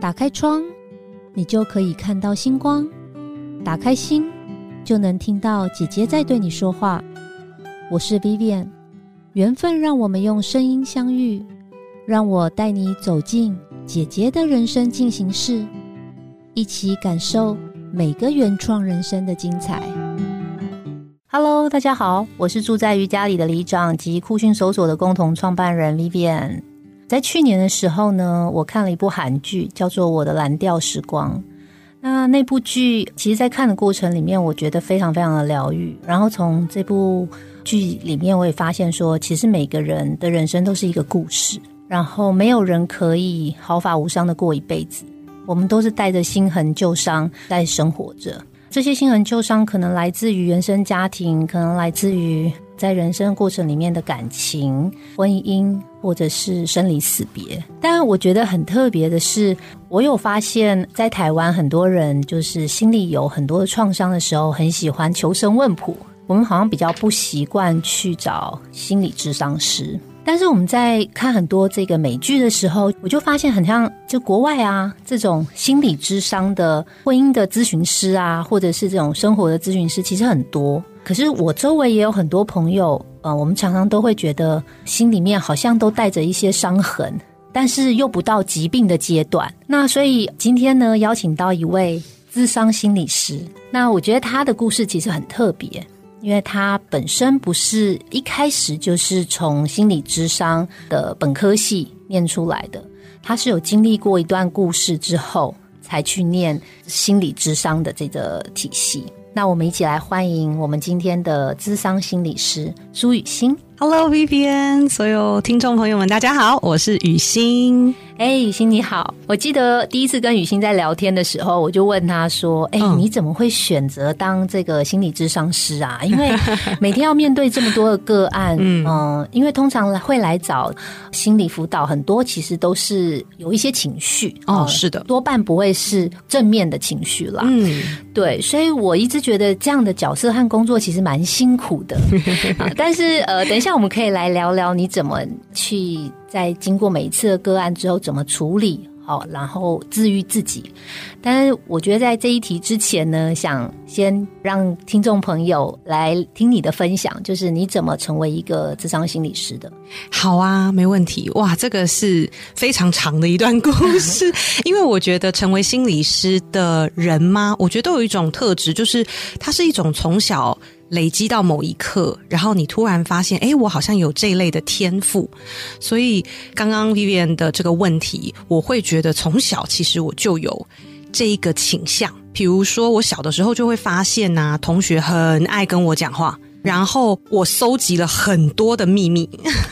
打开窗，你就可以看到星光；打开心，就能听到姐姐在对你说话。我是 Vivian，缘分让我们用声音相遇，让我带你走进姐姐的人生进行式，一起感受每个原创人生的精彩。Hello，大家好，我是住在瑜伽里的里长及酷讯搜索的共同创办人 Vivian。在去年的时候呢，我看了一部韩剧，叫做《我的蓝调时光》。那那部剧，其实，在看的过程里面，我觉得非常非常的疗愈。然后从这部剧里面，我也发现说，其实每个人的人生都是一个故事，然后没有人可以毫发无伤的过一辈子。我们都是带着心痕旧伤在生活着。这些心痕旧伤，可能来自于原生家庭，可能来自于。在人生过程里面的感情、婚姻，或者是生离死别，但我觉得很特别的是，我有发现，在台湾很多人就是心里有很多的创伤的时候，很喜欢求神问卜。我们好像比较不习惯去找心理智商师，但是我们在看很多这个美剧的时候，我就发现很像就国外啊这种心理智商的婚姻的咨询师啊，或者是这种生活的咨询师，其实很多。可是我周围也有很多朋友，呃，我们常常都会觉得心里面好像都带着一些伤痕，但是又不到疾病的阶段。那所以今天呢，邀请到一位智商心理师。那我觉得他的故事其实很特别，因为他本身不是一开始就是从心理智商的本科系念出来的，他是有经历过一段故事之后，才去念心理智商的这个体系。那我们一起来欢迎我们今天的资商心理师朱雨欣。Hello Vivian，所有听众朋友们，大家好，我是雨欣。哎，雨欣你好！我记得第一次跟雨欣在聊天的时候，我就问她说：“哎，你怎么会选择当这个心理智商师啊？因为每天要面对这么多的个案，嗯，因为通常会来找心理辅导，很多其实都是有一些情绪哦，是的，多半不会是正面的情绪啦。嗯，对，所以我一直觉得这样的角色和工作其实蛮辛苦的。但是呃，等一下我们可以来聊聊你怎么去。在经过每一次的个案之后，怎么处理？好，然后治愈自己。但是我觉得在这一题之前呢，想先让听众朋友来听你的分享，就是你怎么成为一个智商心理师的？好啊，没问题。哇，这个是非常长的一段故事。因为我觉得成为心理师的人吗？我觉得有一种特质，就是它是一种从小。累积到某一刻，然后你突然发现，哎，我好像有这一类的天赋。所以刚刚 Vivian 的这个问题，我会觉得从小其实我就有这一个倾向。比如说，我小的时候就会发现呐，同学很爱跟我讲话。然后我搜集了很多的秘密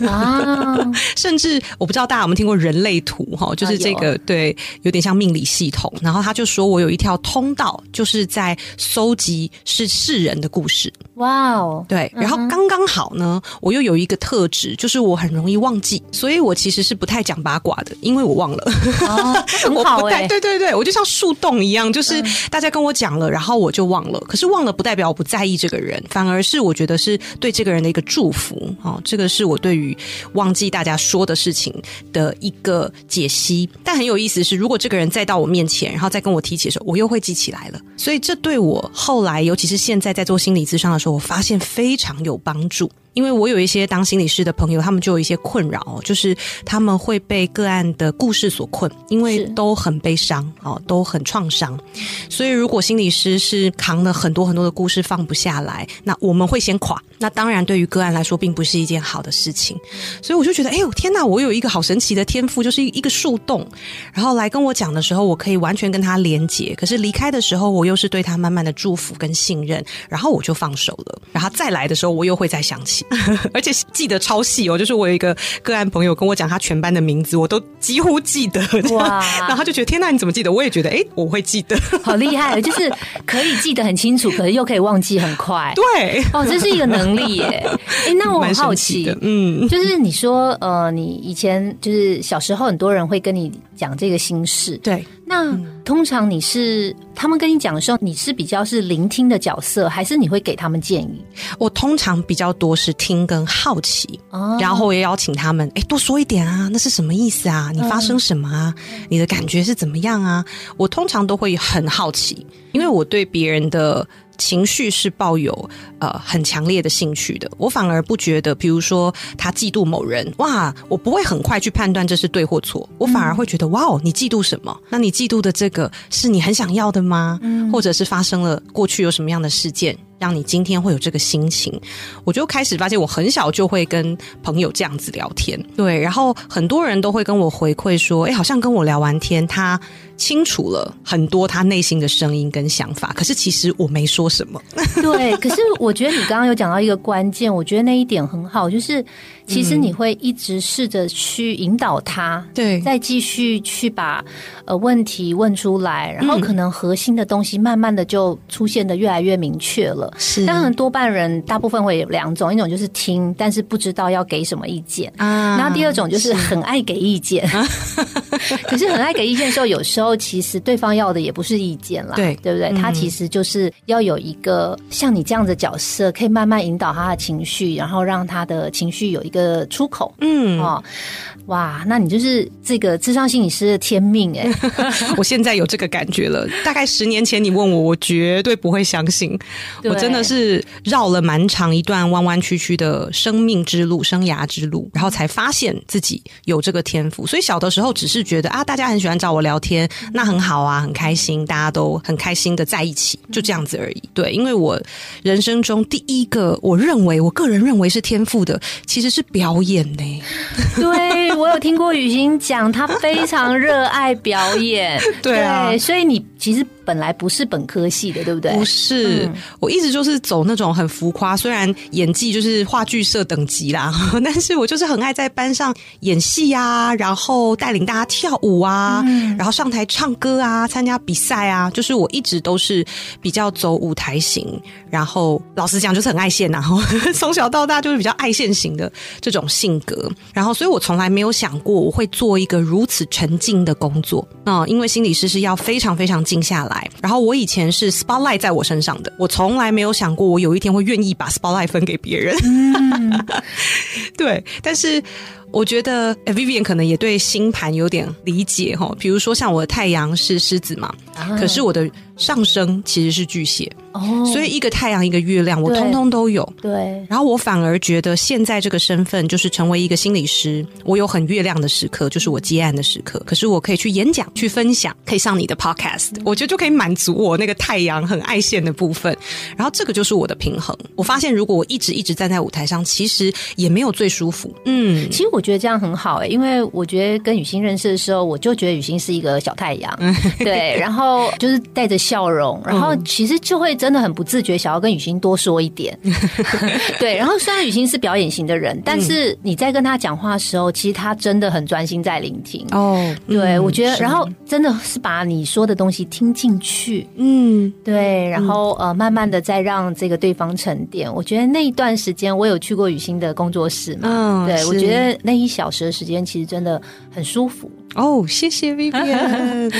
啊，甚至我不知道大家有没有听过人类图哈，就是这个对，有点像命理系统。然后他就说我有一条通道，就是在搜集是世人的故事。哇哦，对。然后刚刚好呢，我又有一个特质，就是我很容易忘记，所以我其实是不太讲八卦的，因为我忘了。很好哎，对对对，我就像树洞一样，就是大家跟我讲了，然后我就忘了。可是忘了不代表我不在意这个人，反而是我。觉得是对这个人的一个祝福哦，这个是我对于忘记大家说的事情的一个解析。但很有意思是，如果这个人再到我面前，然后再跟我提起的时候，我又会记起来了。所以这对我后来，尤其是现在在做心理咨商的时候，我发现非常有帮助。因为我有一些当心理师的朋友，他们就有一些困扰，就是他们会被个案的故事所困，因为都很悲伤哦，都很创伤。所以如果心理师是扛了很多很多的故事放不下来，那我们会先垮。那当然对于个案来说，并不是一件好的事情。所以我就觉得，哎呦天哪，我有一个好神奇的天赋，就是一个树洞。然后来跟我讲的时候，我可以完全跟他连接。可是离开的时候，我又是对他慢慢的祝福跟信任，然后我就放手了。然后再来的时候，我又会再想起。而且记得超细哦，就是我有一个个案朋友跟我讲他全班的名字，我都几乎记得。哇！然后他就觉得天呐，你怎么记得？我也觉得，哎，我会记得，好厉害！就是可以记得很清楚，可是又可以忘记很快。对，哦，这是一个能力耶。哎，那我很好奇，嗯，就是你说，呃，你以前就是小时候，很多人会跟你讲这个心事，对。那那通常你是他们跟你讲的时候，你是比较是聆听的角色，还是你会给他们建议？我通常比较多是听跟好奇，然后我也邀请他们，哎，多说一点啊，那是什么意思啊？你发生什么啊？你的感觉是怎么样啊？我通常都会很好奇，因为我对别人的。情绪是抱有呃很强烈的兴趣的，我反而不觉得，比如说他嫉妒某人，哇，我不会很快去判断这是对或错，我反而会觉得，哇哦，你嫉妒什么？那你嫉妒的这个是你很想要的吗？或者是发生了过去有什么样的事件？让你今天会有这个心情，我就开始发现，我很小就会跟朋友这样子聊天，对，然后很多人都会跟我回馈说，哎，好像跟我聊完天，他清楚了很多他内心的声音跟想法，可是其实我没说什么。对，可是我觉得你刚刚有讲到一个关键，我觉得那一点很好，就是其实你会一直试着去引导他，对，再继续去把呃问题问出来，然后可能核心的东西慢慢的就出现的越来越明确了。是，当然多半人大部分会有两种，一种就是听，但是不知道要给什么意见。啊。然后第二种就是很爱给意见，可是很爱给意见的时候，有时候其实对方要的也不是意见啦，对。对不对？他其实就是要有一个像你这样的角色，可以慢慢引导他的情绪，然后让他的情绪有一个出口。嗯哦，哇，那你就是这个智商心理师的天命哎！我现在有这个感觉了。大概十年前你问我，我绝对不会相信。我真的是绕了蛮长一段弯弯曲曲的生命之路、生涯之路，然后才发现自己有这个天赋。所以小的时候只是觉得啊，大家很喜欢找我聊天，那很好啊，很开心，大家都很开心的在一起，就这样子而已。对，因为我人生中第一个，我认为我个人认为是天赋的，其实是表演呢。对我有听过雨欣讲，她非常热爱表演。对啊，所以你其实。本来不是本科系的，对不对？不是，我一直就是走那种很浮夸，虽然演技就是话剧社等级啦，但是我就是很爱在班上演戏啊，然后带领大家跳舞啊，然后上台唱歌啊，参加比赛啊，就是我一直都是比较走舞台型，然后老实讲就是很爱现，然 后从小到大就是比较爱现型的这种性格，然后所以我从来没有想过我会做一个如此沉静的工作啊，因为心理师是要非常非常静下来。然后我以前是 spotlight 在我身上的，我从来没有想过我有一天会愿意把 spotlight 分给别人。对，但是。我觉得 Vivian 可能也对星盘有点理解哈，比如说像我的太阳是狮子嘛，可是我的上升其实是巨蟹哦，所以一个太阳一个月亮我通通都有。对，然后我反而觉得现在这个身份就是成为一个心理师，我有很月亮的时刻，就是我接案的时刻，可是我可以去演讲、去分享，可以上你的 Podcast，我觉得就可以满足我那个太阳很爱现的部分。然后这个就是我的平衡。我发现如果我一直一直站在舞台上，其实也没有最舒服。嗯，其实我。觉得这样很好哎，因为我觉得跟雨欣认识的时候，我就觉得雨欣是一个小太阳，对，然后就是带着笑容，然后其实就会真的很不自觉想要跟雨欣多说一点，对。然后虽然雨欣是表演型的人，但是你在跟他讲话的时候，其实他真的很专心在聆听。哦。对，我觉得，然后真的是把你说的东西听进去，嗯，对，然后呃，慢慢的再让这个对方沉淀。我觉得那一段时间，我有去过雨欣的工作室嘛，对我觉得那。一小时的时间其实真的很舒服哦，谢谢 Vivian。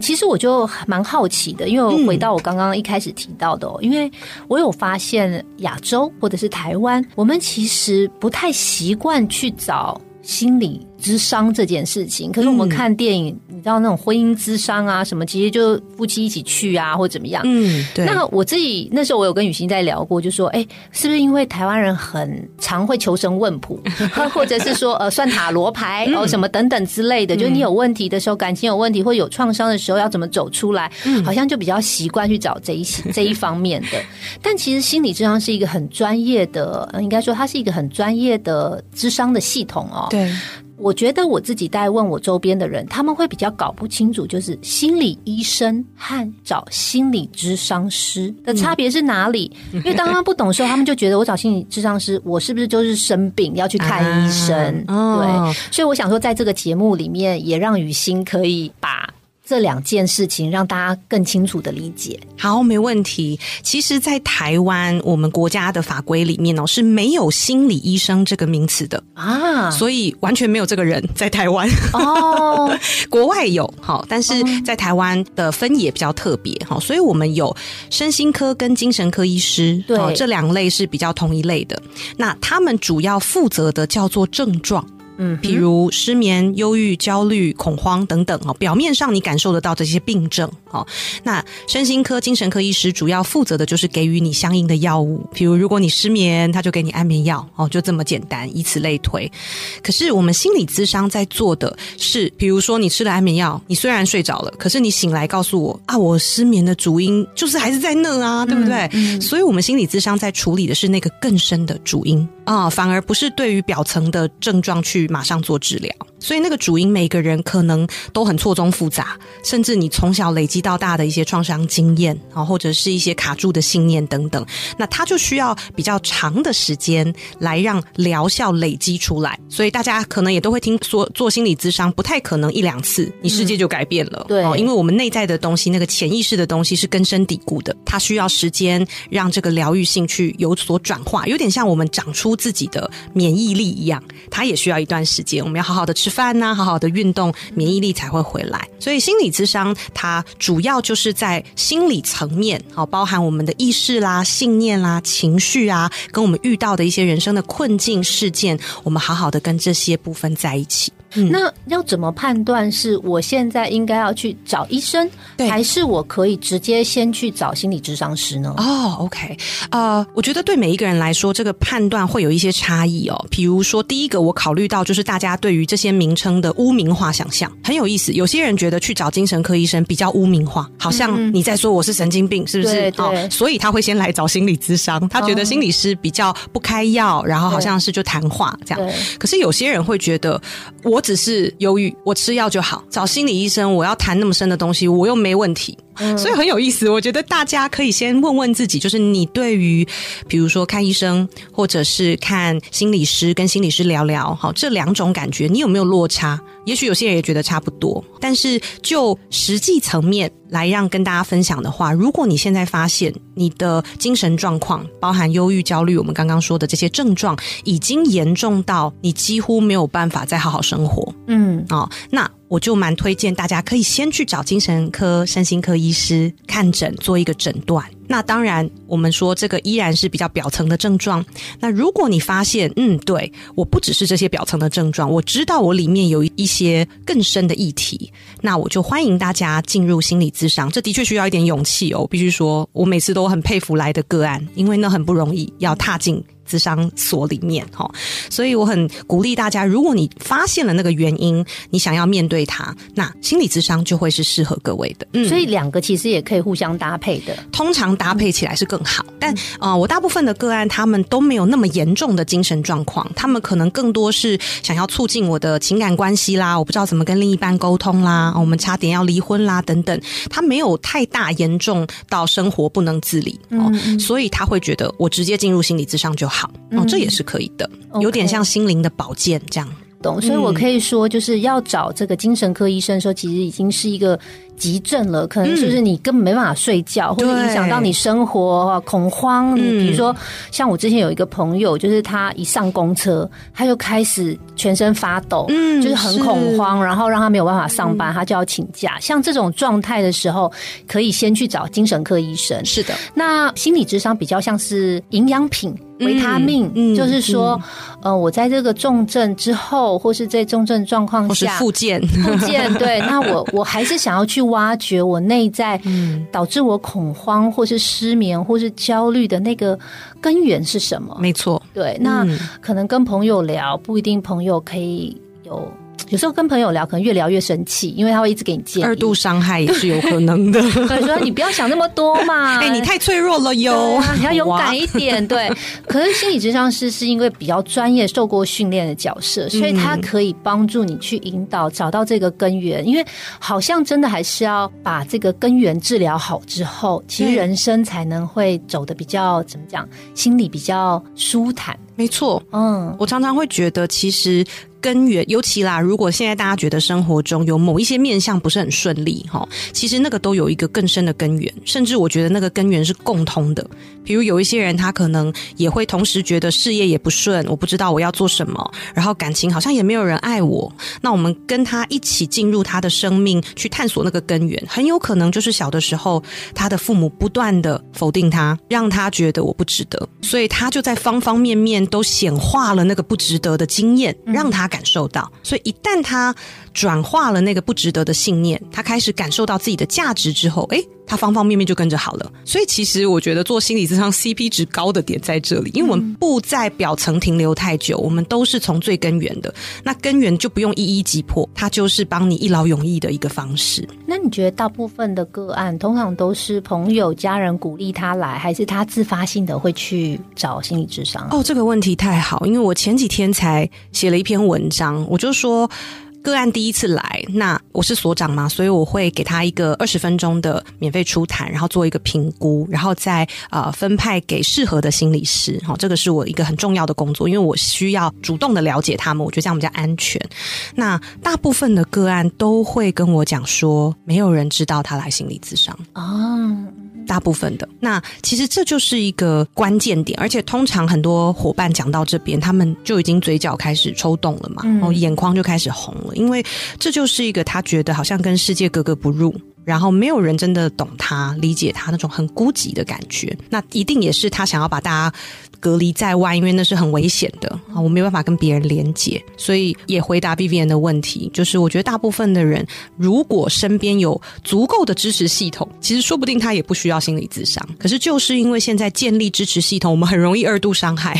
其实我就蛮好奇的，因为回到我刚刚一开始提到的，哦，因为我有发现亚洲或者是台湾，我们其实不太习惯去找心理。智商这件事情，可是我们看电影，你知道那种婚姻智商啊，什么其实就夫妻一起去啊，或怎么样。嗯，对。那我自己那时候我有跟雨欣在聊过，就说，哎，是不是因为台湾人很常会求神问卜，或者是说呃算塔罗牌 哦什么等等之类的，就是你有问题的时候，感情有问题或有创伤的时候，要怎么走出来，好像就比较习惯去找这一这一方面的。但其实心理智商是一个很专业的，应该说它是一个很专业的智商的系统哦。对。我觉得我自己在问我周边的人，他们会比较搞不清楚，就是心理医生和找心理智商师的差别是哪里？因为当他们不懂的时候，他们就觉得我找心理智商师，我是不是就是生病要去看医生？对，所以我想说，在这个节目里面，也让雨欣可以把。这两件事情，让大家更清楚的理解。好，没问题。其实，在台湾，我们国家的法规里面哦是没有心理医生这个名词的啊，所以完全没有这个人在台湾。哦，国外有好，但是在台湾的分野比较特别哈，所以我们有身心科跟精神科医师，对这两类是比较同一类的。那他们主要负责的叫做症状。嗯，比如失眠、忧郁、焦虑、恐慌等等哦，表面上你感受得到这些病症哦。那身心科、精神科医师主要负责的就是给予你相应的药物，比如如果你失眠，他就给你安眠药哦，就这么简单，以此类推。可是我们心理咨商在做的是，比如说你吃了安眠药，你虽然睡着了，可是你醒来告诉我啊，我失眠的主因就是还是在那啊，对不对？所以，我们心理咨商在处理的是那个更深的主因啊，反而不是对于表层的症状去。马上做治疗，所以那个主因每个人可能都很错综复杂，甚至你从小累积到大的一些创伤经验啊，或者是一些卡住的信念等等，那它就需要比较长的时间来让疗效累积出来。所以大家可能也都会听说，做心理咨商不太可能一两次，你世界就改变了。对，因为我们内在的东西，那个潜意识的东西是根深蒂固的，它需要时间让这个疗愈性去有所转化，有点像我们长出自己的免疫力一样，它也需要一段。时间，我们要好好的吃饭呐，好好的运动，免疫力才会回来。所以心理智商它主要就是在心理层面，好，包含我们的意识啦、信念啦、情绪啊，跟我们遇到的一些人生的困境事件，我们好好的跟这些部分在一起。那要怎么判断是我现在应该要去找医生，还是我可以直接先去找心理咨商师呢？哦，OK，呃，我觉得对每一个人来说，这个判断会有一些差异哦。比如说，第一个我考虑到就是大家对于这些名称的污名化想象很有意思。有些人觉得去找精神科医生比较污名化，好像你在说我是神经病，是不是？哦，所以他会先来找心理咨商，他觉得心理师比较不开药，然后好像是就谈话这样。可是有些人会觉得我。只是忧郁，我吃药就好。找心理医生，我要谈那么深的东西，我又没问题，所以很有意思。我觉得大家可以先问问自己，就是你对于，比如说看医生，或者是看心理师，跟心理师聊聊，好，这两种感觉，你有没有落差？也许有些人也觉得差不多，但是就实际层面来让跟大家分享的话，如果你现在发现你的精神状况，包含忧郁、焦虑，我们刚刚说的这些症状，已经严重到你几乎没有办法再好好生活，嗯，哦，那。我就蛮推荐大家可以先去找精神科、身心科医师看诊，做一个诊断。那当然，我们说这个依然是比较表层的症状。那如果你发现，嗯，对我不只是这些表层的症状，我知道我里面有一些更深的议题，那我就欢迎大家进入心理咨商。这的确需要一点勇气哦，必须说，我每次都很佩服来的个案，因为那很不容易，要踏进。咨商所里面哈，所以我很鼓励大家，如果你发现了那个原因，你想要面对它，那心理智商就会是适合各位的。嗯，所以两个其实也可以互相搭配的，通常搭配起来是更好。但啊，我大部分的个案他们都没有那么严重的精神状况，他们可能更多是想要促进我的情感关系啦，我不知道怎么跟另一半沟通啦，我们差点要离婚啦等等，他没有太大严重到生活不能自理哦，所以他会觉得我直接进入心理智商就好。好哦，这也是可以的，有点像心灵的保健这样。懂，所以我可以说，就是要找这个精神科医生的时候，其实已经是一个。急症了，可能就是你根本没办法睡觉，或者影响到你生活，恐慌。比如说，像我之前有一个朋友，就是他一上公车，他就开始全身发抖，嗯，就是很恐慌，然后让他没有办法上班，他就要请假。像这种状态的时候，可以先去找精神科医生。是的，那心理智商比较像是营养品、维他命，就是说，呃，我在这个重症之后，或是在重症状况下，复健，复健，对，那我我还是想要去。挖掘我内在导致我恐慌，或是失眠，或是焦虑的那个根源是什么？没错，对，那可能跟朋友聊，不一定朋友可以有。有时候跟朋友聊，可能越聊越生气，因为他会一直给你建议。二度伤害也是有可能的。所以说你不要想那么多嘛。哎，你太脆弱了哟，你要勇敢一点。对，可是心理咨商师是因为比较专业、受过训练的角色，所以他可以帮助你去引导，找到这个根源。因为好像真的还是要把这个根源治疗好之后，其实人生才能会走的比较怎么讲，心里比较舒坦。没错，嗯，我常常会觉得其实。根源，尤其啦，如果现在大家觉得生活中有某一些面相不是很顺利，哈，其实那个都有一个更深的根源，甚至我觉得那个根源是共通的。比如有一些人，他可能也会同时觉得事业也不顺，我不知道我要做什么，然后感情好像也没有人爱我。那我们跟他一起进入他的生命，去探索那个根源，很有可能就是小的时候他的父母不断的否定他，让他觉得我不值得，所以他就在方方面面都显化了那个不值得的经验，让他感受到。所以一旦他转化了那个不值得的信念，他开始感受到自己的价值之后，诶，他方方面面就跟着好了。所以其实我觉得做心理咨商 CP 值高的点在这里，因为我们不在表层停留太久，我们都是从最根源的。那根源就不用一一击破，它就是帮你一劳永逸的一个方式。那你觉得大部分的个案通常都是朋友、家人鼓励他来，还是他自发性的会去找心理智商？哦，这个问题太好，因为我前几天才写了一篇文章，我就说。个案第一次来，那我是所长嘛，所以我会给他一个二十分钟的免费初谈，然后做一个评估，然后再呃分派给适合的心理师。好，这个是我一个很重要的工作，因为我需要主动的了解他们，我觉得这样比较安全。那大部分的个案都会跟我讲说，没有人知道他来心理咨商啊。大部分的那其实这就是一个关键点，而且通常很多伙伴讲到这边，他们就已经嘴角开始抽动了嘛，然后眼眶就开始红了，因为这就是一个他觉得好像跟世界格格不入。然后没有人真的懂他、理解他那种很孤寂的感觉，那一定也是他想要把大家隔离在外，因为那是很危险的啊！我没办法跟别人连接，所以也回答 B B N 的问题，就是我觉得大部分的人如果身边有足够的支持系统，其实说不定他也不需要心理咨商。可是就是因为现在建立支持系统，我们很容易二度伤害，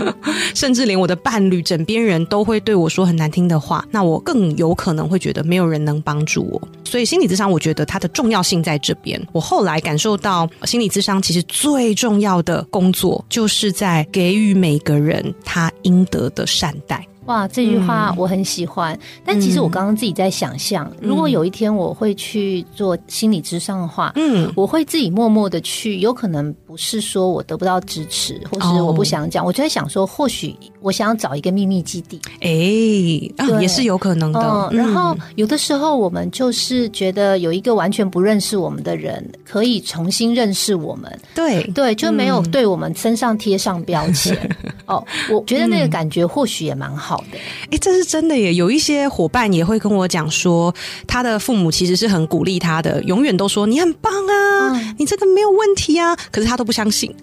甚至连我的伴侣、枕边人都会对我说很难听的话，那我更有可能会觉得没有人能帮助我。所以心理咨商，我觉得。它的重要性在这边。我后来感受到，心理咨商其实最重要的工作，就是在给予每个人他应得的善待。哇，这句话我很喜欢。但其实我刚刚自己在想象，如果有一天我会去做心理咨商的话，嗯，我会自己默默的去，有可能不是说我得不到支持，或是我不想讲，我就在想说，或许我想要找一个秘密基地，哎，也是有可能的。然后有的时候我们就是觉得有一个完全不认识我们的人，可以重新认识我们，对对，就没有对我们身上贴上标签。哦，我觉得那个感觉或许也蛮好的。哎，这是真的耶！有一些伙伴也会跟我讲说，他的父母其实是很鼓励他的，永远都说你很棒啊，你这个没有问题啊。可是他都不相信。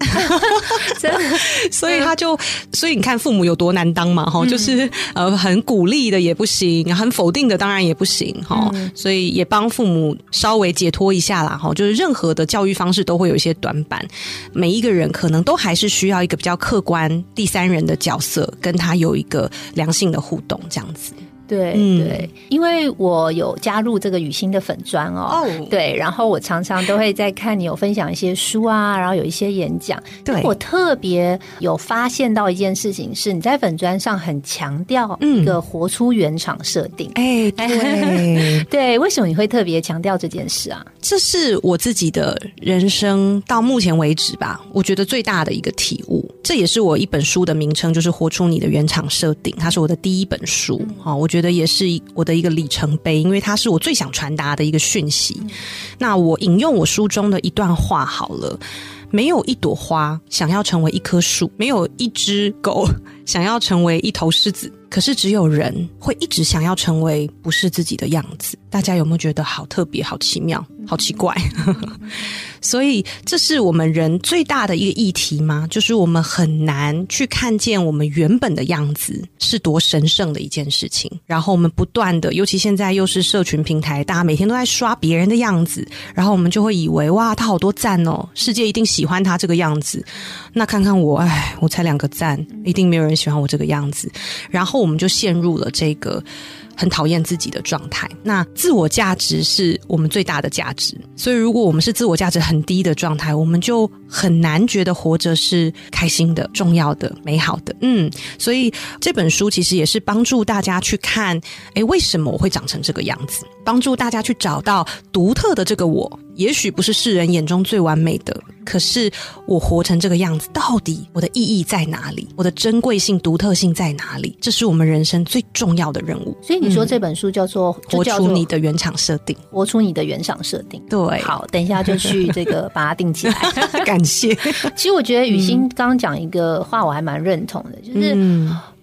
所以他就，所以你看父母有多难当嘛？哈，就是呃，很鼓励的也不行，很否定的当然也不行。哈，所以也帮父母稍微解脱一下啦。哈，就是任何的教育方式都会有一些短板，每一个人可能都还是需要一个比较客观第三人的角色，跟他有一个良性的互动，这样子。对对，因为我有加入这个雨欣的粉砖哦，对，然后我常常都会在看你有分享一些书啊，然后有一些演讲。对我特别有发现到一件事情，是你在粉砖上很强调一个活出原厂设定。哎，对 对，为什么你会特别强调这件事啊？这是我自己的人生到目前为止吧，我觉得最大的一个体悟。这也是我一本书的名称，就是活出你的原厂设定。它是我的第一本书啊，我觉得也是我的一个里程碑，因为它是我最想传达的一个讯息。那我引用我书中的一段话好了：没有一朵花想要成为一棵树，没有一只狗想要成为一头狮子。可是，只有人会一直想要成为不是自己的样子。大家有没有觉得好特别、好奇妙、好奇怪？所以，这是我们人最大的一个议题吗？就是我们很难去看见我们原本的样子是多神圣的一件事情。然后，我们不断的，尤其现在又是社群平台，大家每天都在刷别人的样子，然后我们就会以为哇，他好多赞哦，世界一定喜欢他这个样子。那看看我，哎，我才两个赞，一定没有喜欢我这个样子。然后。我们就陷入了这个很讨厌自己的状态。那自我价值是我们最大的价值，所以如果我们是自我价值很低的状态，我们就很难觉得活着是开心的、重要的、美好的。嗯，所以这本书其实也是帮助大家去看，哎，为什么我会长成这个样子？帮助大家去找到独特的这个我，也许不是世人眼中最完美的。可是我活成这个样子，到底我的意义在哪里？我的珍贵性、独特性在哪里？这是我们人生最重要的任务。所以你说这本书叫做《活出你的原厂设定》，活出你的原厂设定。对，好，等一下就去这个把它定起来。感谢。其实我觉得雨欣刚刚讲一个话，我还蛮认同的，就是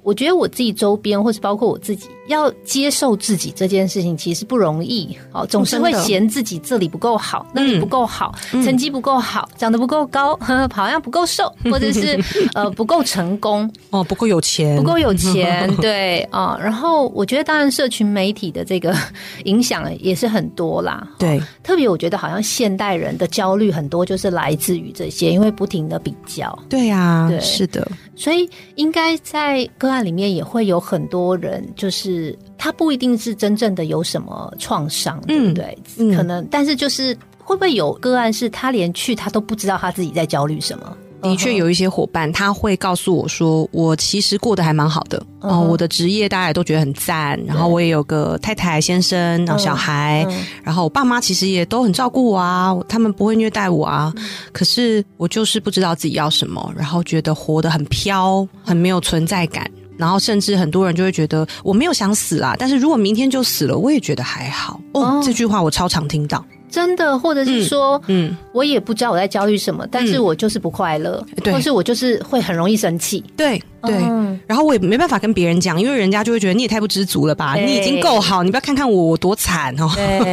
我觉得我自己周边，或是包括我自己。要接受自己这件事情其实不容易，哦，总是会嫌自己这里不够好，那里不够好，成绩不够好，长得不够高，好像不够瘦，或者是呃不够成功，哦，不够有钱，不够有钱，对啊。然后我觉得，当然，社群媒体的这个影响也是很多啦。对，特别我觉得好像现代人的焦虑很多就是来自于这些，因为不停的比较。对呀，对，是的。所以应该在个案里面也会有很多人，就是他不一定是真正的有什么创伤，对不对？可能，但是就是会不会有个案是他连去他都不知道他自己在焦虑什么？的确有一些伙伴他会告诉我说，我其实过得还蛮好的哦，我的职业大家也都觉得很赞，然后我也有个太太、先生，然后小孩，然后我爸妈其实也都很照顾我啊，他们不会虐待我啊。可是我就是不知道自己要什么，然后觉得活得很飘，很没有存在感。然后甚至很多人就会觉得我没有想死啊，但是如果明天就死了，我也觉得还好。哦，这句话我超常听到，真的，或者是说，嗯，我也不知道我在焦虑什么，但是我就是不快乐，或是我就是会很容易生气，对对。然后我也没办法跟别人讲，因为人家就会觉得你也太不知足了吧，你已经够好，你不要看看我我多惨哦。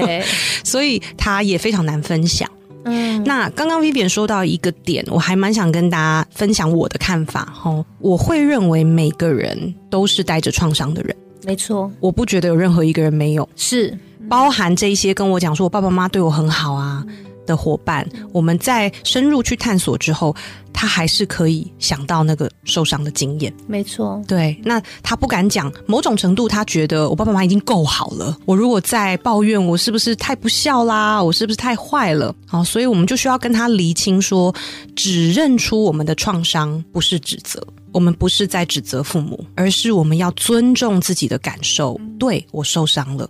所以他也非常难分享。嗯，那刚刚 Vivian 说到一个点，我还蛮想跟大家分享我的看法哈。我会认为每个人都是带着创伤的人，没错，我不觉得有任何一个人没有，是包含这一些跟我讲说我爸爸妈妈对我很好啊。的伙伴，我们在深入去探索之后，他还是可以想到那个受伤的经验。没错，对。那他不敢讲，某种程度他觉得我爸爸妈妈已经够好了。我如果再抱怨，我是不是太不孝啦？我是不是太坏了？好，所以我们就需要跟他厘清，说指认出我们的创伤，不是指责。我们不是在指责父母，而是我们要尊重自己的感受。对我受伤了。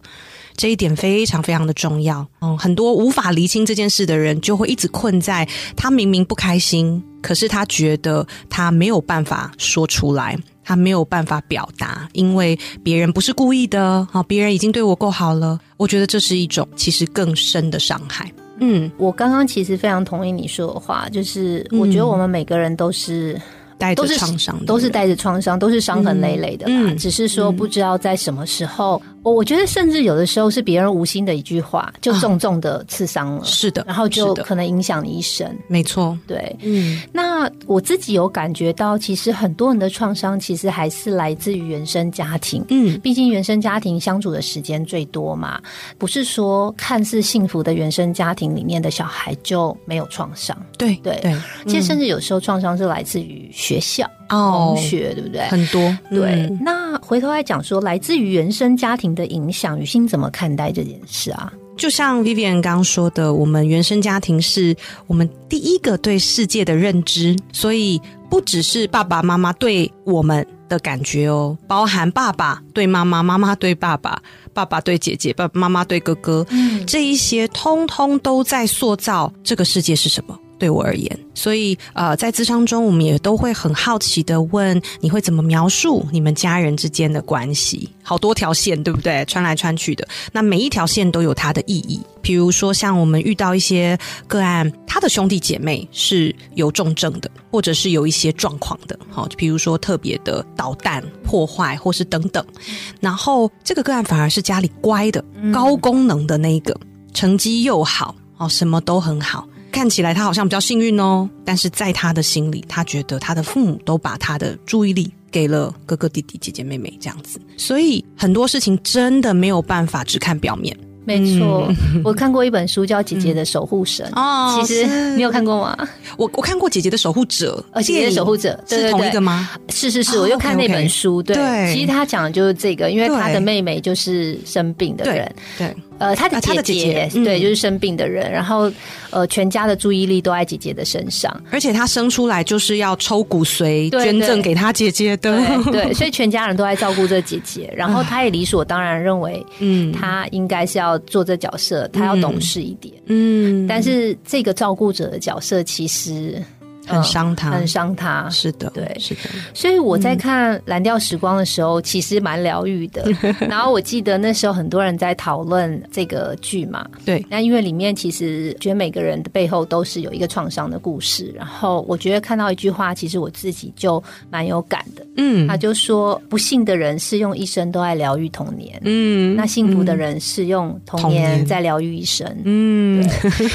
这一点非常非常的重要，嗯，很多无法厘清这件事的人，就会一直困在他明明不开心，可是他觉得他没有办法说出来，他没有办法表达，因为别人不是故意的，好，别人已经对我够好了。我觉得这是一种其实更深的伤害。嗯，我刚刚其实非常同意你说的话，就是我觉得我们每个人都是。带着创伤，都是带着创伤，都是伤痕累累的啦。只是说不知道在什么时候，我我觉得甚至有的时候是别人无心的一句话，就重重的刺伤了。是的，然后就可能影响你一生。没错，对，嗯。那我自己有感觉到，其实很多人的创伤其实还是来自于原生家庭。嗯，毕竟原生家庭相处的时间最多嘛，不是说看似幸福的原生家庭里面的小孩就没有创伤。对对对，其实甚至有时候创伤是来自于。学校、同学，对不对？很多。对，那回头来讲说，来自于原生家庭的影响，雨欣怎么看待这件事啊？就像 Vivian 刚刚说的，我们原生家庭是我们第一个对世界的认知，所以不只是爸爸妈妈对我们的感觉哦，包含爸爸对妈妈、妈妈对爸爸、爸爸对姐姐、爸爸妈妈对哥哥，嗯，这一些通通都在塑造这个世界是什么。对我而言，所以呃，在智商中，我们也都会很好奇的问：你会怎么描述你们家人之间的关系？好多条线，对不对？穿来穿去的，那每一条线都有它的意义。比如说，像我们遇到一些个案，他的兄弟姐妹是有重症的，或者是有一些状况的，好，比如说特别的捣蛋、破坏，或是等等。然后这个个案反而是家里乖的、高功能的那一个，成绩又好，哦，什么都很好。看起来他好像比较幸运哦，但是在他的心里，他觉得他的父母都把他的注意力给了哥哥、弟弟、姐姐、妹妹这样子，所以很多事情真的没有办法只看表面。没错，我看过一本书叫《姐姐的守护神》哦，其实你有看过吗？我我看过《姐姐的守护者》，呃，《姐姐的守护者》是同一个吗？是是是，我就看那本书，对，其实他讲的就是这个，因为他的妹妹就是生病的人，对。呃，他的啊他的姐姐对，就是生病的人，然后呃，全家的注意力都在姐姐的身上。而且他生出来就是要抽骨髓捐赠对给他姐姐的，对对，所以全家人都在照顾这姐姐，然后他也理所当然认为嗯。他应该是要做这角色，他要懂事一点。嗯，但是这个照顾者的角色其实很伤他，很伤他。是的，对。是的，所以我在看《蓝调时光》的时候，其实蛮疗愈的。然后我记得那时候很多人在讨论这个剧嘛，对，那因为里面其实觉得每个人的背后都是有一个创伤的故事。然后我觉得看到一句话，其实我自己就蛮有感的。嗯。他就说，不幸的人是用一生都在疗愈童年，嗯那幸福的人是用童年在疗愈一生。嗯，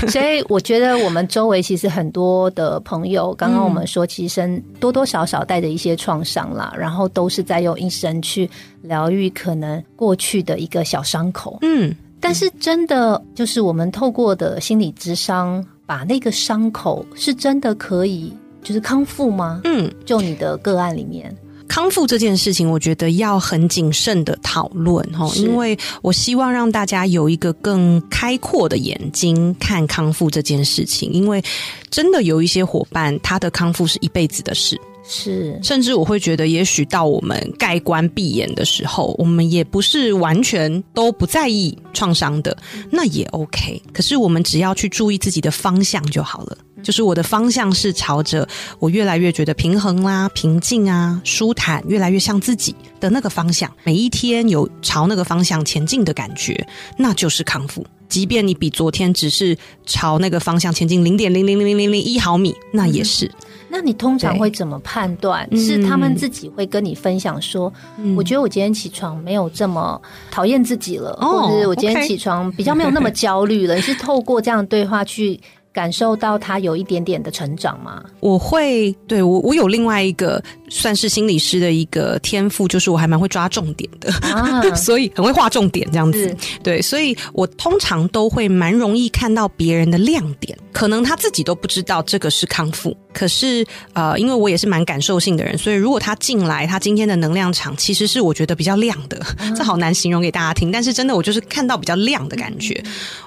所以我觉得我们周围其实很多的朋友，刚刚我们说，其实生多多少少带着一些创伤啦，然后都是在用一生去疗愈可能过去的一个小伤口。嗯，但是真的就是我们透过的心理智商，把那个伤口是真的可以就是康复吗？嗯，就你的个案里面，康复这件事情，我觉得要很谨慎的讨论哈，因为我希望让大家有一个更开阔的眼睛看康复这件事情，因为真的有一些伙伴，他的康复是一辈子的事，是甚至我会觉得，也许到我们盖棺闭眼的时候，我们也不是完全都不在意创伤的，那也 OK。可是我们只要去注意自己的方向就好了。就是我的方向是朝着我越来越觉得平衡啦、平静啊、舒坦，越来越像自己的那个方向。每一天有朝那个方向前进的感觉，那就是康复。即便你比昨天只是朝那个方向前进零点零零零零零零一毫米，那也是。那你通常会怎么判断？嗯是他们自己会跟你分享说，我觉得我今天起床没有这么讨厌自己了，哦或者是我今天起床比较没有那么焦虑了。你是透过这样的对话去感受到他有一点点的成长吗？我会对我我有另外一个算是心理师的一个天赋，就是我还蛮会抓重点的，啊，所以很会画重点这样子。对，所以我通常都会蛮容易看到别人的亮点，可能他自己都不知道这个是康复，可是呃，因为我也是蛮感受性的人，所以如果他进来，他今天的能量场其实是我觉得比较亮的，这好难形容给大家听，但是真的我就是看到比较亮的感觉，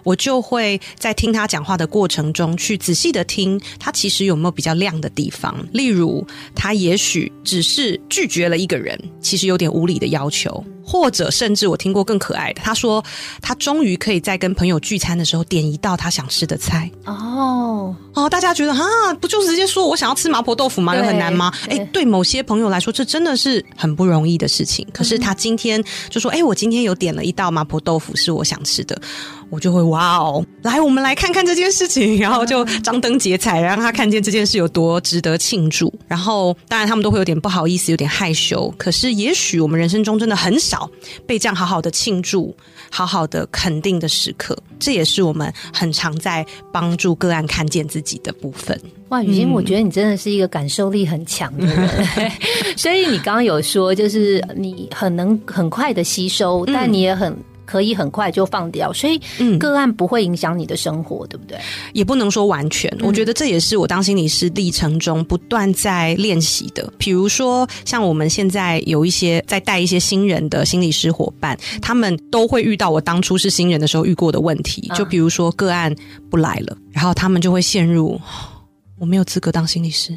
我就会在听他讲话的过程中去仔细的听他其实有没有比较亮的地方，例如他也许只是拒绝了一个人，其实有点无理的要求，或者甚至我听过更可爱的，他说他终于可以在跟朋友聚餐的时候点一道他想吃的菜。哦，哦，大家觉得啊，不就直接说我想要吃麻婆豆腐吗？有很难吗？对哎，对某些朋友来说，这真的是很不容易的事情。可是他今天就说，哎，我今天有点了一道麻婆豆腐是我想吃的，我就会哇哦，来，我们来看看这件事情，然后就张灯结彩，让他看见这件事有多值得庆祝。然后，当然他们都会有点不好意思，有点害羞。可是，也许我们人生中真的很少被这样好好的庆祝、好好的肯定的时刻，这也是我们很常在帮助个案看见自己的部分。哇，雨欣，我觉得你真的是一个感受力很强的人，所以你刚刚有说，就是你很能很快的吸收，但你也很。可以很快就放掉，所以嗯个案不会影响你的生活，对不对？也不能说完全，嗯我觉得这也是我当心理师历程中不断在练习的。比如说，像我们现在有一些在带一些新人的心理师伙伴，他们都会遇到我当初是新人的时候遇过的问题。嗯就比如说个案不来了，然后他们就会陷入哦我没有资格当心理师，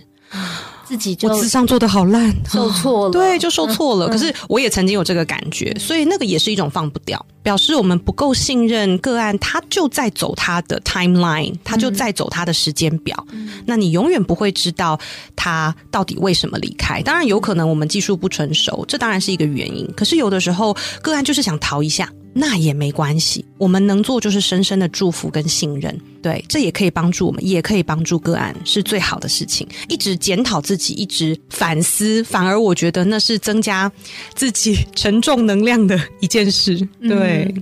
自己就我智商做的好烂，受挫了，对，就受挫了。嗯可是我也曾经有这个感觉，所以那个也是一种放不掉，表示我们不够信任个案，他就在走他的 timeline，他就在走他的时间表。那你永远不会知道他到底为什么离开。当然，有可能我们技术不成熟，这当然是一个原因。可是有的时候，个案就是想逃一下。那也没关系，我们能做就是深深的祝福跟信任，对，这也可以帮助我们，也可以帮助个案，是最好的事情。一直检讨自己，一直反思，反而我觉得那是增加自己沉重能量的一件事。对，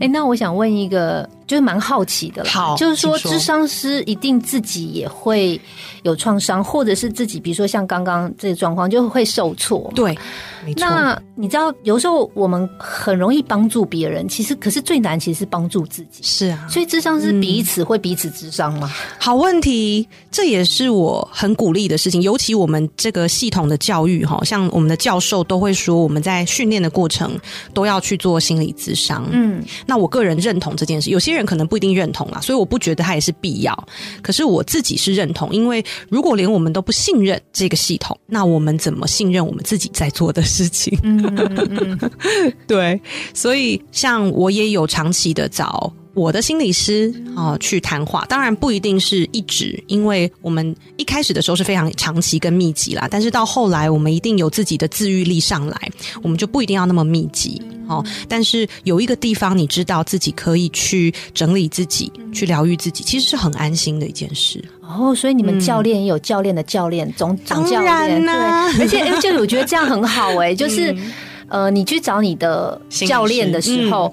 哎、那我想问一个就是蛮好奇的啦。好就是说智商师一定自己也会有创伤，或者是自己，比如说像刚刚这个状况，就会受挫。对，没错。那你知道，有时候我们很容易帮助别人，其实可是最难，其实是帮助自己。是啊，所以智商是彼此会彼此智商吗？好问题，这也是我很鼓励的事情。尤其我们这个系统的教育，哈，像我们的教授都会说，我们在训练的过程都要去做心理咨商。嗯，那我个人认同这件事，有些人可能不一定认同啊，所以我不觉得它也是必要。可是我自己是认同，因为如果连我们都不信任这个系统，那我们怎么信任我们自己在做的事情？嗯 对，所以像我也有长期的找我的心理师啊、去谈话，当然不一定是一直，因为我们一开始的时候是非常长期跟密集啦，但是到后来我们一定有自己的自愈力上来，我们就不一定要那么密集哦。但是有一个地方你知道自己可以去整理自己，去疗愈自己，其实是很安心的一件事。哦，所以你们教练也有教练的教练，总总教当然练啦对，而且而且我觉得这样很好哎、就是、呃，你去找你的教练的时候，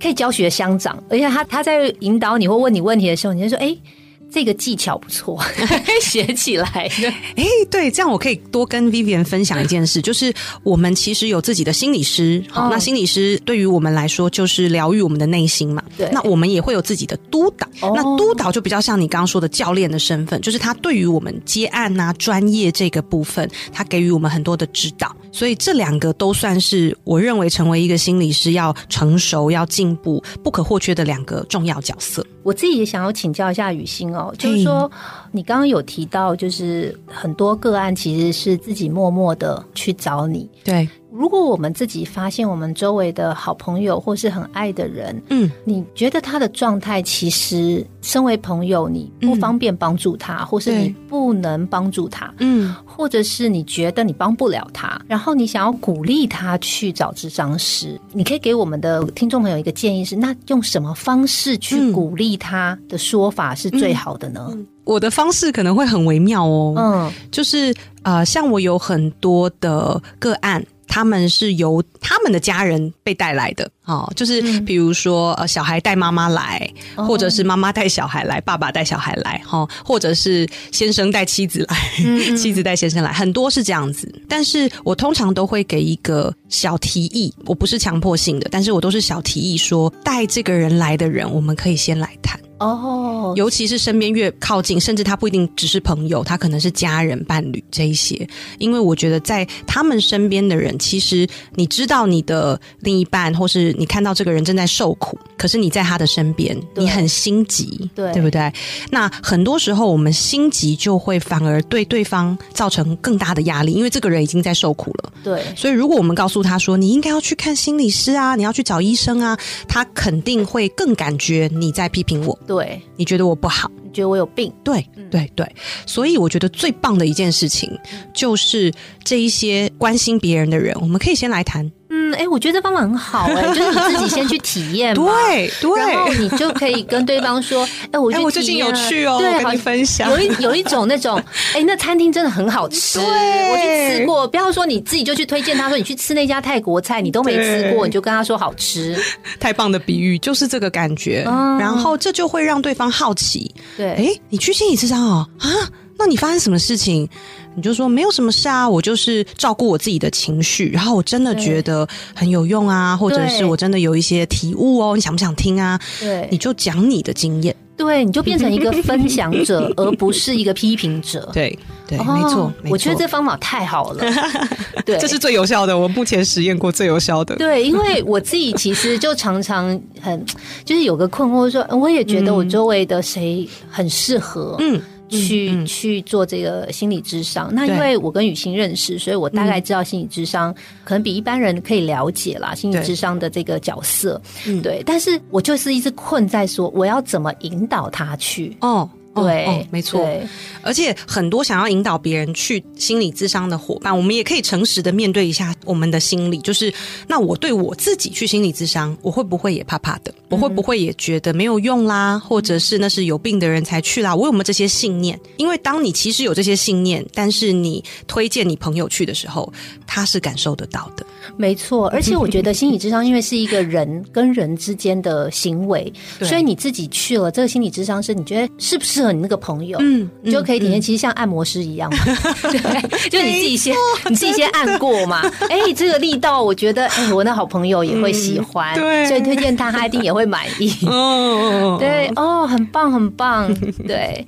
可以教学乡长，而且他他在引导你或问你问题的时候，你就说哎。这个技巧不错，学起来。哎，对，这样我可以多跟 Vivian 分享一件事，就是我们其实有自己的心理师，好，哦那心理师对于我们来说就是疗愈我们的内心嘛。对那我们也会有自己的督导，哦那督导就比较像你刚刚说的教练的身份，就是他对于我们接案啊、专业这个部分，他给予我们很多的指导，所以这两个都算是我认为成为一个心理师要成熟、要进步不可或缺的两个重要角色。我自己也想要请教一下雨欣哦，就是说，你刚刚有提到，就是很多个案其实是自己默默的去找你。对，如果我们自己发现我们周围的好朋友或是很爱的人，嗯，你觉得他的状态其实身为朋友，你不方便帮助他，或是你不能帮助他，嗯，或者是你觉得你帮不了他，然后你想要鼓励他去找智商师，你可以给我们的听众朋友一个建议是：那用什么方式去嗯。鼓励他的说法是最好的呢？我的方式可能会很微妙哦。嗯。就是呃，像我有很多的个案，他们是由他们的家人被带来的。哦，就是比如说呃，小孩带妈妈来，哦或者是妈妈带小孩来，爸爸带小孩来，哈、或者是先生带妻子来，嗯妻子带先生来，很多是这样子。但是我通常都会给一个小提议，我不是强迫性的，但是我都是小提议说，带这个人来的人，我们可以先来谈。哦，尤其是身边越靠近，甚至他不一定只是朋友，他可能是家人、伴侣这一些。因为我觉得在他们身边的人，其实你知道你的另一半，或是你看到这个人正在受苦，可是你在他的身边，你很心急，对对不对？那很多时候我们心急就会反而对对方造成更大的压力，因为这个人已经在受苦了。对，所以，如果我们告诉他说你应该要去看心理师啊，你要去找医生啊，他肯定会更感觉你在批评我，对，你觉得我不好。你觉得我有病？对对对，所以我觉得最棒的一件事情就是这一些关心别人的人，我们可以先来谈。嗯，哎，我觉得这方法很好 哎、就是你自己先去体验嘛。对然后对，你就可以跟对方说：“哎，我我最近有去哦，对，跟好你分享。有一有一种那种，哎、那餐厅真的很好吃，对我去吃过。不要说你自己就去推荐他说你去吃那家泰国菜，你都没吃过，你就跟他说好吃。太棒的比喻，就是这个感觉。嗯然后这就会让对方好奇，对，哎，你去心理咨商哦啊？那你发生什么事情？你就说没有什么事啊，我就是照顾我自己的情绪，然后我真的觉得很有用啊，或者是我真的有一些体悟哦，你想不想听啊？对你就讲你的经验，对，你就变成一个分享者，而不是一个批评者。对对，哦没错，没错我觉得这方法太好了。对，这是最有效的，我目前实验过最有效的。对，因为我自己其实就常常很，就是有个困惑说，我也觉得我周围的谁很适合，嗯，去、嗯嗯去做这个心理智商。那因为我跟雨欣认识，所以我大概知道心理智商、可能比一般人可以了解啦，心理智商的这个角色。嗯对，但是我就是一直困在说，我要怎么引导他去。哦，对，哦没错。而且很多想要引导别人去心理智商的伙伴，我们也可以诚实的面对一下我们的心理，就是那我对我自己去心理智商，我会不会也怕怕的？我会不会也觉得没有用啦？或者是那是有病的人才去啦？我有没有这些信念？因为当你其实有这些信念，但是你推荐你朋友去的时候，他是感受得到的。没错，而且我觉得心理智商因为是一个人跟人之间的行为，所以你自己去了这个心理智商是，你觉得是不适合你那个朋友？嗯你就可以体验，其实像按摩师一样嘛，对，就你自己先 你自己先按过嘛，哎，这个力道我觉得，哎，我那好朋友也会喜欢，所以推荐他，他一定也会满意。哦，对哦，很棒，很棒。对，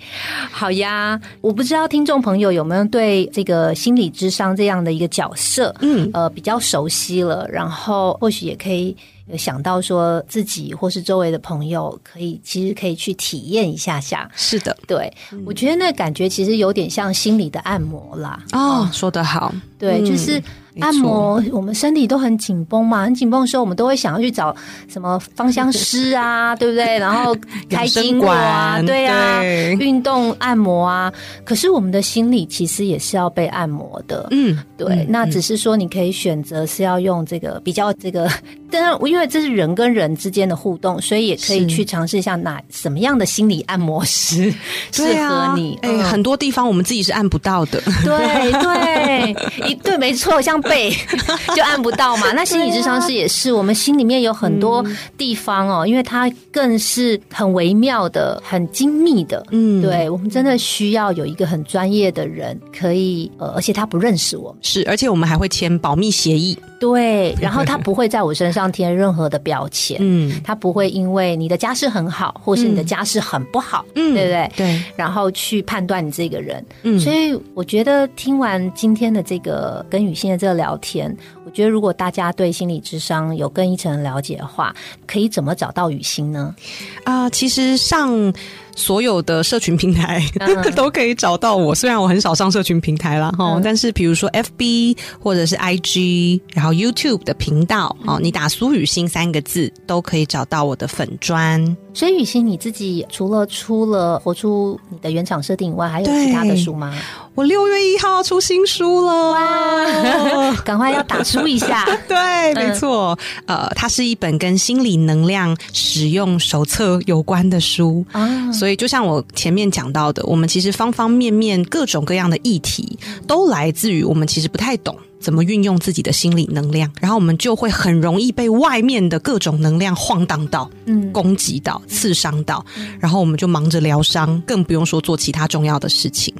好呀。我不知道听众朋友有没有对这个心理智商这样的一个角色，嗯呃，比较熟悉了，然后或许也可以有想到说自己或是周围的朋友，可以其实可以去体验一下下。是的，对，我觉得那感觉其实有点像心理的按摩啦。哦，说得好，对，嗯就是按摩，我们身体都很紧绷嘛，很紧绷的时候，我们都会想要去找什么芳香师啊，对不对？然后 开经络啊，对啊，对运动按摩啊。可是我们的心理其实也是要被按摩的，嗯，对。嗯那只是说你可以选择是要用这个比较这个，当然因为这是人跟人之间的互动，所以也可以去尝试一下哪什么样的心理按摩师 适合你。哎、嗯很多地方我们自己是按不到的。对对，一对没错，像背 就按不到嘛。那心理智商师也是，我们心里面有很多地方哦，因为它更是很微妙的、很精密的。嗯，对我们真的需要有一个很专业的人，可以呃，而且他不认识我们，是，而且我们还会签保密协议。对，然后他不会在我身上贴任何的标签，嗯他不会因为你的家世很好，或是你的家世很不好，嗯对不对？对，然后去判断你这个人，嗯所以我觉得听完今天的这个跟雨欣的这个聊天，我觉得如果大家对心理智商有更一层的了解的话，可以怎么找到雨欣呢？啊、其实上所有的社群平台、嗯 都可以找到我。虽然我很少上社群平台啦，哈、嗯但是比如说 FB 或者是 IG，然后 YouTube 的频道，嗯哦，你打苏雨欣三个字都可以找到我的粉砖。所以雨欣你自己除了出了活出你的原厂设定以外，还有其他的书吗？我六月一号要出新书了，哇！赶快要打书一下。对，没错，呃，它是一本跟心理能量使用手册有关的书。啊，所以，就像我前面讲到的，我们其实方方面面各种各样的议题，都来自于我们其实不太懂怎么运用自己的心理能量，然后我们就会很容易被外面的各种能量晃荡到、嗯，攻击到、刺伤到，然后我们就忙着疗伤，更不用说做其他重要的事情。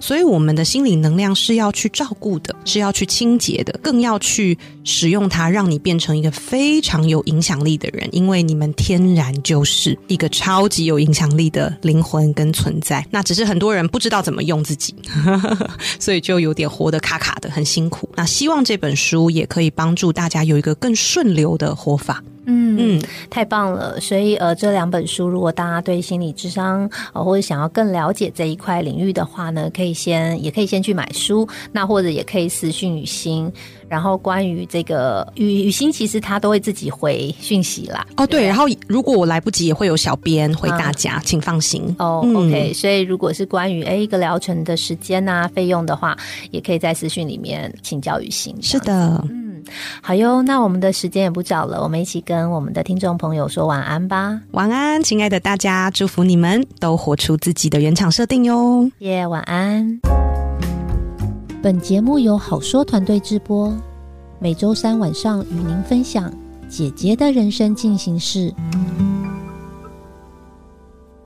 所以，我们的心理能量是要去照顾的，是要去清洁的，更要去使用它，让你变成一个非常有影响力的人。因为你们天然就是一个超级有影响力的灵魂跟存在。那只是很多人不知道怎么用自己，所以就有点活得卡卡的，很辛苦。那希望这本书也可以帮助大家有一个更顺流的活法。嗯嗯，太棒了！所以呃，这两本书，如果大家对心理智商呃或者想要更了解这一块领域的话呢，可以先也可以先去买书，那或者也可以私讯雨欣。然后关于这个雨雨欣，其实他都会自己回讯息啦。哦，对，然后如果我来不及，也会有小编回大家，请放心。哦、嗯 o k 所以如果是关于哎一个疗程的时间啊、费用的话，也可以在私讯里面请教雨欣。是的，嗯，好哟，那我们的时间也不早了，我们一起跟我们的听众朋友说晚安吧。晚安，亲爱的大家，祝福你们都活出自己的原厂设定哟。耶、晚安。本节目由好说团队制播，每周三晚上与您分享姐姐的人生进行式。